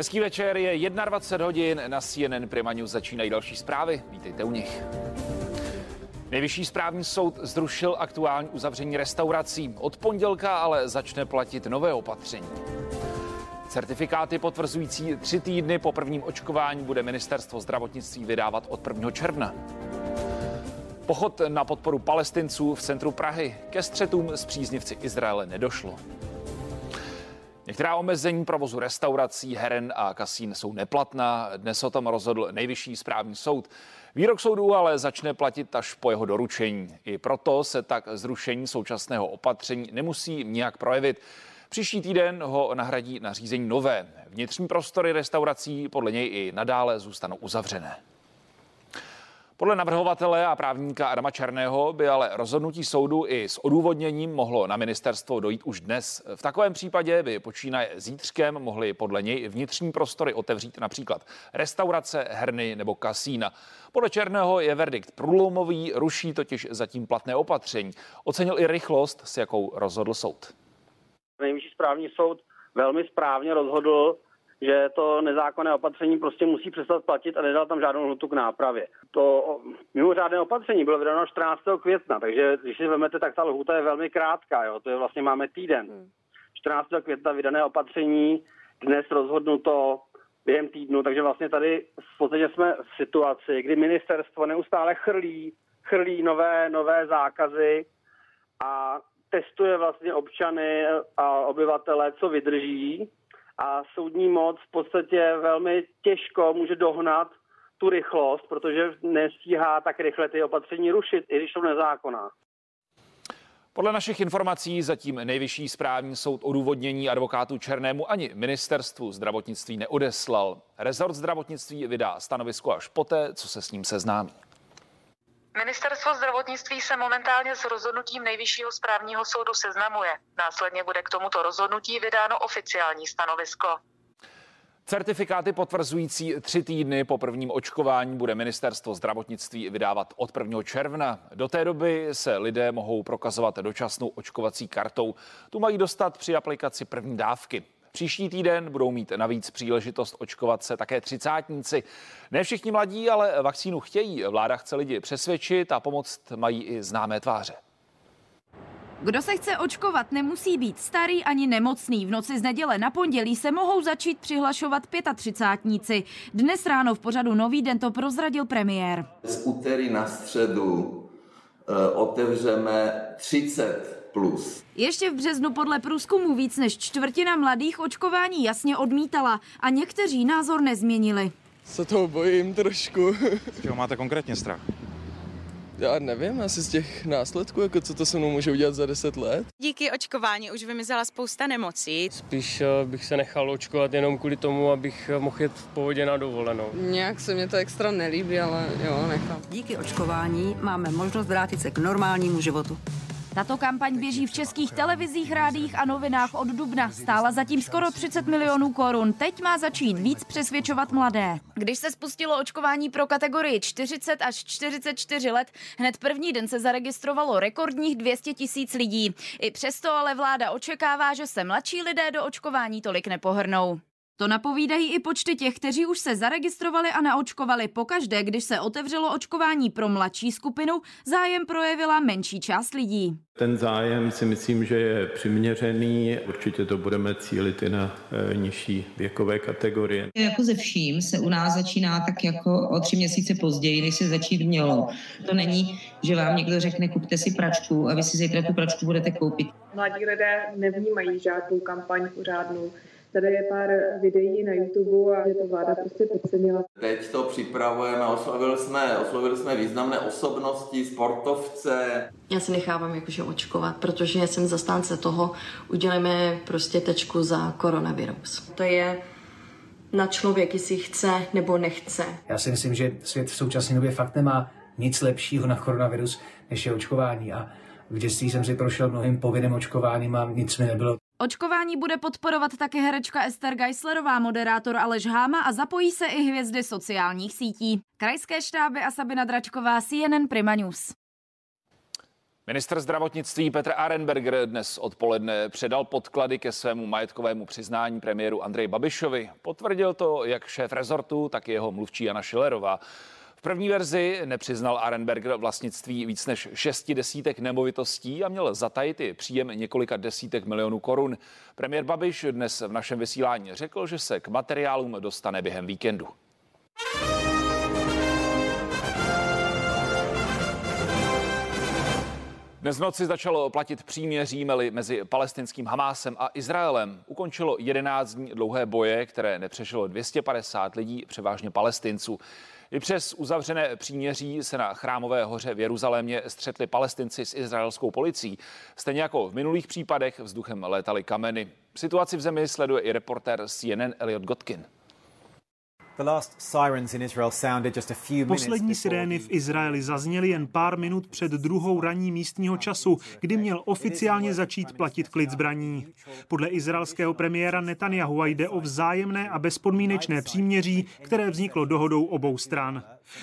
Hezký večer, je 21 hodin, na CNN Prima News začínají další zprávy. Vítejte u nich. Nejvyšší správní soud zrušil aktuální uzavření restaurací. Od pondělka ale začne platit nové opatření. Certifikáty potvrzující tři týdny po prvním očkování bude ministerstvo zdravotnictví vydávat od 1. června. Pochod na podporu palestinců v centru Prahy ke střetům s příznivci Izraele nedošlo. Některá omezení provozu restaurací, heren a kasín jsou neplatná. Dnes o tom rozhodl nejvyšší správní soud. Výrok soudu ale začne platit až po jeho doručení. I proto se tak zrušení současného opatření nemusí nijak projevit. Příští týden ho nahradí nařízení nové. Vnitřní prostory restaurací podle něj i nadále zůstanou uzavřené. Podle navrhovatele a právníka Adama Černého by ale rozhodnutí soudu i s odůvodněním mohlo na ministerstvo dojít už dnes. V takovém případě by počínaje zítřkem mohly podle něj vnitřní prostory otevřít například restaurace, herny nebo kasína. Podle Černého je verdikt průlomový, ruší totiž zatím platné opatření. Ocenil i rychlost, s jakou rozhodl soud. Nejvyšší správní soud velmi správně rozhodl, že to nezákonné opatření prostě musí přestat platit a nedal tam žádnou hlutu k nápravě. To mimořádné opatření bylo vydáno 14. května, takže když si vezmete, tak ta lhuta je velmi krátká, jo? to je vlastně máme týden. 14. května vydané opatření, dnes rozhodnuto během týdnu, takže vlastně tady v podstatě jsme v situaci, kdy ministerstvo neustále chrlí, chrlí nové, nové zákazy a testuje vlastně občany a obyvatele, co vydrží a soudní moc v podstatě velmi těžko může dohnat tu rychlost, protože nestíhá tak rychle ty opatření rušit, i když jsou nezákonná. Podle našich informací zatím nejvyšší správní soud odůvodnění advokátu Černému ani ministerstvu zdravotnictví neodeslal. Rezort zdravotnictví vydá stanovisko až poté, co se s ním seznámí. Ministerstvo zdravotnictví se momentálně s rozhodnutím Nejvyššího správního soudu seznamuje. Následně bude k tomuto rozhodnutí vydáno oficiální stanovisko. Certifikáty potvrzující tři týdny po prvním očkování bude ministerstvo zdravotnictví vydávat od 1. června. Do té doby se lidé mohou prokazovat dočasnou očkovací kartou. Tu mají dostat při aplikaci první dávky. Příští týden budou mít navíc příležitost očkovat se také třicátníci. Ne všichni mladí, ale vakcínu chtějí. Vláda chce lidi přesvědčit a pomoct mají i známé tváře. Kdo se chce očkovat, nemusí být starý ani nemocný. V noci z neděle na pondělí se mohou začít přihlašovat 35 Dnes ráno v pořadu Nový den to prozradil premiér. Z úterý na středu e, otevřeme 30 plus. Ještě v březnu podle průzkumu víc než čtvrtina mladých očkování jasně odmítala a někteří názor nezměnili. Se toho bojím trošku. Z čeho máte konkrétně strach? Já nevím, asi z těch následků, jako co to se mnou může udělat za 10 let. Díky očkování už vymizela spousta nemocí. Spíš eh, bych se nechal očkovat jenom kvůli tomu, abych mohl jet v pohodě na dovolenou. Nějak se mě to extra nelíbí, ale jo, nechám. Díky očkování máme možnost vrátit se k normálnímu životu. Tato kampaň běží v českých televizích, rádích a novinách od dubna. Stála zatím skoro 30 milionů korun. Teď má začít víc přesvědčovat mladé. Když se spustilo očkování pro kategorii 40 až 44 let, hned první den se zaregistrovalo rekordních 200 tisíc lidí. I přesto ale vláda očekává, že se mladší lidé do očkování tolik nepohrnou. To napovídají i počty těch, kteří už se zaregistrovali a naočkovali. Pokaždé, když se otevřelo očkování pro mladší skupinu, zájem projevila menší část lidí. Ten zájem si myslím, že je přiměřený. Určitě to budeme cílit i na e, nižší věkové kategorie. Jako ze vším se u nás začíná tak jako o tři měsíce později, než se začít mělo. To není, že vám někdo řekne, kupte si pračku a vy si zítra tu pračku budete koupit. Mladí lidé nevnímají žádnou kampaň pořádnou Tady je pár videí na YouTube a je to vláda prostě podcenila. Teď to připravujeme, oslovili jsme, oslovili jsme významné osobnosti, sportovce. Já se nechávám jakože očkovat, protože jsem zastánce toho, uděláme prostě tečku za koronavirus. To je na člověk, jestli chce nebo nechce. Já si myslím, že svět v současné době fakt nemá nic lepšího na koronavirus, než je očkování. A v dětství jsem si prošel mnohým povinným očkováním a nic mi nebylo. Očkování bude podporovat také herečka Ester Geislerová, moderátor Aleš Háma a zapojí se i hvězdy sociálních sítí. Krajské štáby a Sabina Dračková, CNN Prima News. Minister zdravotnictví Petr Arenberger dnes odpoledne předal podklady ke svému majetkovému přiznání premiéru Andrej Babišovi. Potvrdil to jak šéf rezortu, tak i jeho mluvčí Jana Šilerová. V první verzi nepřiznal Arenberger vlastnictví víc než šesti desítek nemovitostí a měl zatajit i příjem několika desítek milionů korun. Premiér Babiš dnes v našem vysílání řekl, že se k materiálům dostane během víkendu. Dnes v noci začalo platit příměří mezi palestinským Hamásem a Izraelem. Ukončilo 11 dní dlouhé boje, které nepřešlo 250 lidí, převážně palestinců. I přes uzavřené příměří se na Chrámové hoře v Jeruzalémě střetli palestinci s izraelskou policií. Stejně jako v minulých případech vzduchem létaly kameny. Situaci v zemi sleduje i reportér CNN Elliot Gotkin. Poslední sirény v Izraeli zazněly jen pár minut před druhou raní místního času, kdy měl oficiálně začít platit klid zbraní. Podle izraelského premiéra Netanyahu jde o vzájemné a bezpodmínečné příměří, které vzniklo dohodou obou stran.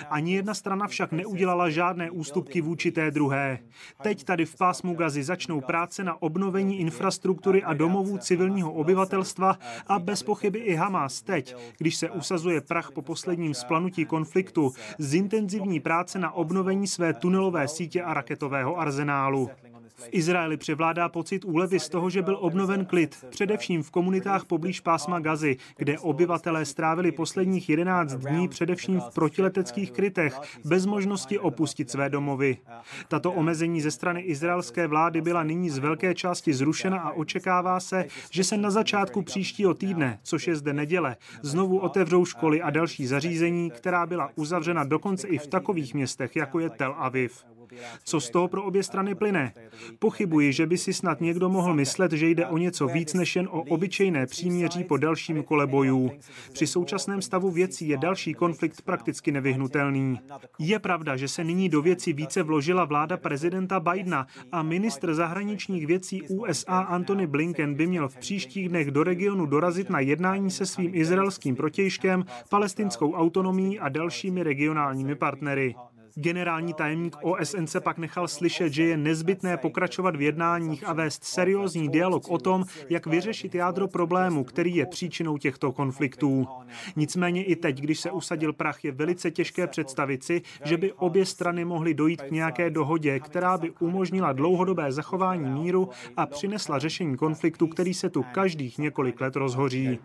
Ani jedna strana však neudělala žádné ústupky vůči té druhé. Teď tady v pásmu Gazy začnou práce na obnovení infrastruktury a domovů civilního obyvatelstva a bez pochyby i Hamas teď, když se usazuje prach po posledním splanutí konfliktu, zintenzivní práce na obnovení své tunelové sítě a raketového arzenálu. V Izraeli převládá pocit úlevy z toho, že byl obnoven klid, především v komunitách poblíž pásma Gazy, kde obyvatelé strávili posledních 11 dní především v protileteckých krytech, bez možnosti opustit své domovy. Tato omezení ze strany izraelské vlády byla nyní z velké části zrušena a očekává se, že se na začátku příštího týdne, což je zde neděle, znovu otevřou školy a další zařízení, která byla uzavřena dokonce i v takových městech, jako je Tel Aviv. Co z toho pro obě strany plyne? Pochybuji, že by si snad někdo mohl myslet, že jde o něco víc než jen o obyčejné příměří po dalším kole bojů. Při současném stavu věcí je další konflikt prakticky nevyhnutelný. Je pravda, že se nyní do věcí více vložila vláda prezidenta Bidena a ministr zahraničních věcí USA Antony Blinken by měl v příštích dnech do regionu dorazit na jednání se svým izraelským protějškem, palestinskou autonomií a dalšími regionálními partnery. Generální tajemník OSN se pak nechal slyšet, že je nezbytné pokračovat v jednáních a vést seriózní dialog o tom, jak vyřešit jádro problému, který je příčinou těchto konfliktů. Nicméně i teď, když se usadil prach, je velice těžké představit si, že by obě strany mohly dojít k nějaké dohodě, která by umožnila dlouhodobé zachování míru a přinesla řešení konfliktu, který se tu každých několik let rozhoří.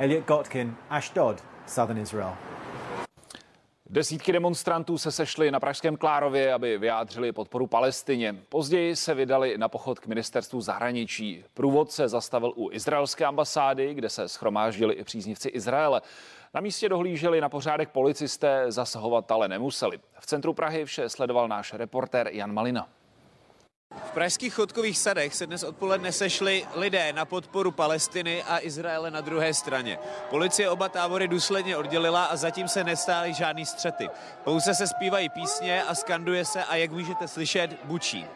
Elliot Gotkin, Ashdod, Southern Israel. Desítky demonstrantů se sešly na Pražském Klárově, aby vyjádřili podporu Palestině. Později se vydali na pochod k ministerstvu zahraničí. Průvod se zastavil u izraelské ambasády, kde se schromáždili i příznivci Izraele. Na místě dohlíželi na pořádek policisté, zasahovat ale nemuseli. V centru Prahy vše sledoval náš reportér Jan Malina. V pražských chodkových sadech se dnes odpoledne sešli lidé na podporu Palestiny a Izraele na druhé straně. Policie oba tábory důsledně oddělila a zatím se nestály žádný střety. Pouze se zpívají písně a skanduje se a jak můžete slyšet, bučí.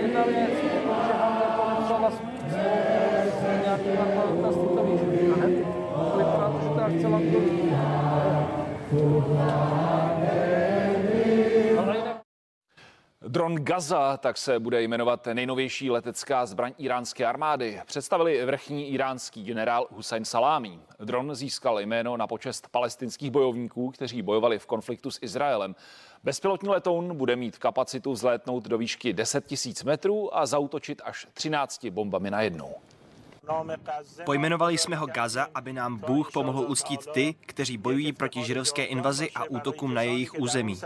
Jedna věc, Dron Gaza, tak se bude jmenovat nejnovější letecká zbraň iránské armády. Představili vrchní iránský generál Hussein Salámí. Dron získal jméno na počest palestinských bojovníků, kteří bojovali v konfliktu s Izraelem. Bezpilotní letoun bude mít kapacitu vzlétnout do výšky 10 000 metrů a zautočit až 13 bombami najednou. Pojmenovali jsme ho Gaza, aby nám Bůh pomohl uctít ty, kteří bojují proti židovské invazi a útokům na jejich území.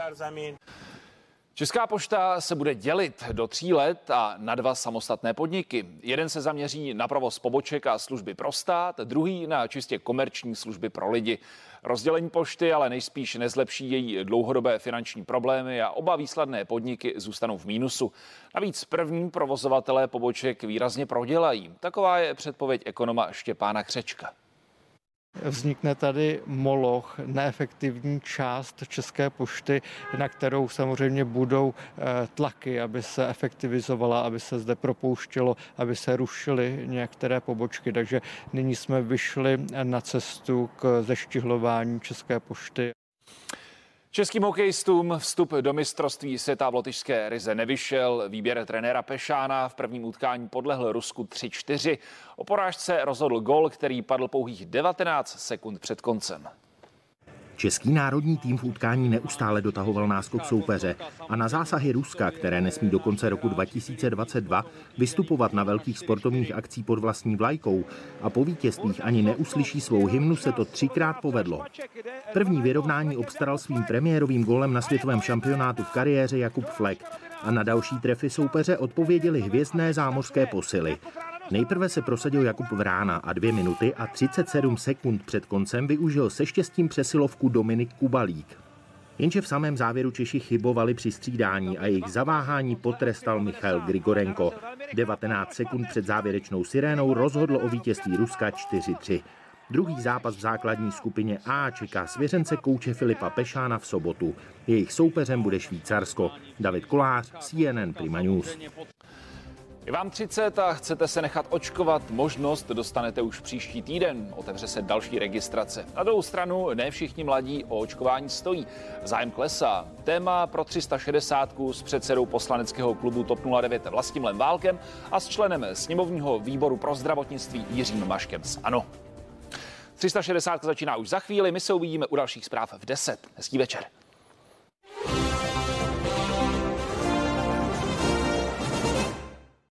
Česká pošta se bude dělit do tří let a na dva samostatné podniky. Jeden se zaměří na provoz poboček a služby pro stát, druhý na čistě komerční služby pro lidi. Rozdělení pošty ale nejspíš nezlepší její dlouhodobé finanční problémy a oba výsledné podniky zůstanou v mínusu. Navíc první provozovatelé poboček výrazně prodělají. Taková je předpověď ekonoma Štěpána Křečka. Vznikne tady moloch, neefektivní část České pošty, na kterou samozřejmě budou eh, tlaky, aby se efektivizovala, aby se zde propouštělo, aby se rušily některé pobočky. Takže nyní jsme vyšli na cestu k zeštihlování České pošty. Českým hokejistům vstup do mistrovství světa v lotyšské Rize nevyšel. Výběr trenéra Pešána v prvním utkání podlehl Rusku 3-4. O porážce rozhodl gol, který padl pouhých 19 sekund před koncem. Český národní tým v utkání neustále dotahoval náskok soupeře a na zásahy Ruska, které nesmí do konce roku 2022 vystupovat na velkých sportovních akcí pod vlastní vlajkou a po vítězstvích ani neuslyší svou hymnu, se to třikrát povedlo. První vyrovnání obstaral svým premiérovým golem na světovém šampionátu v kariéře Jakub Flek a na další trefy soupeře odpověděli hvězdné zámořské posily. Nejprve se prosadil Jakub Vrána a dvě minuty a 37 sekund před koncem využil se štěstím přesilovku Dominik Kubalík. Jenže v samém závěru Češi chybovali při střídání a jejich zaváhání potrestal Michal Grigorenko. 19 sekund před závěrečnou sirénou rozhodl o vítězství Ruska 4-3. Druhý zápas v základní skupině A čeká svěřence kouče Filipa Pešána v sobotu. Jejich soupeřem bude Švýcarsko. David Kolář, CNN Prima News. Je vám 30 a chcete se nechat očkovat, možnost dostanete už příští týden. Otevře se další registrace. Na druhou stranu ne všichni mladí o očkování stojí. Zájem klesá. Téma pro 360 s předsedou poslaneckého klubu TOP 09 Vlastimilem Válkem a s členem sněmovního výboru pro zdravotnictví Jiřím Maškem z ANO. 360 začíná už za chvíli, my se uvidíme u dalších zpráv v 10. Hezký večer.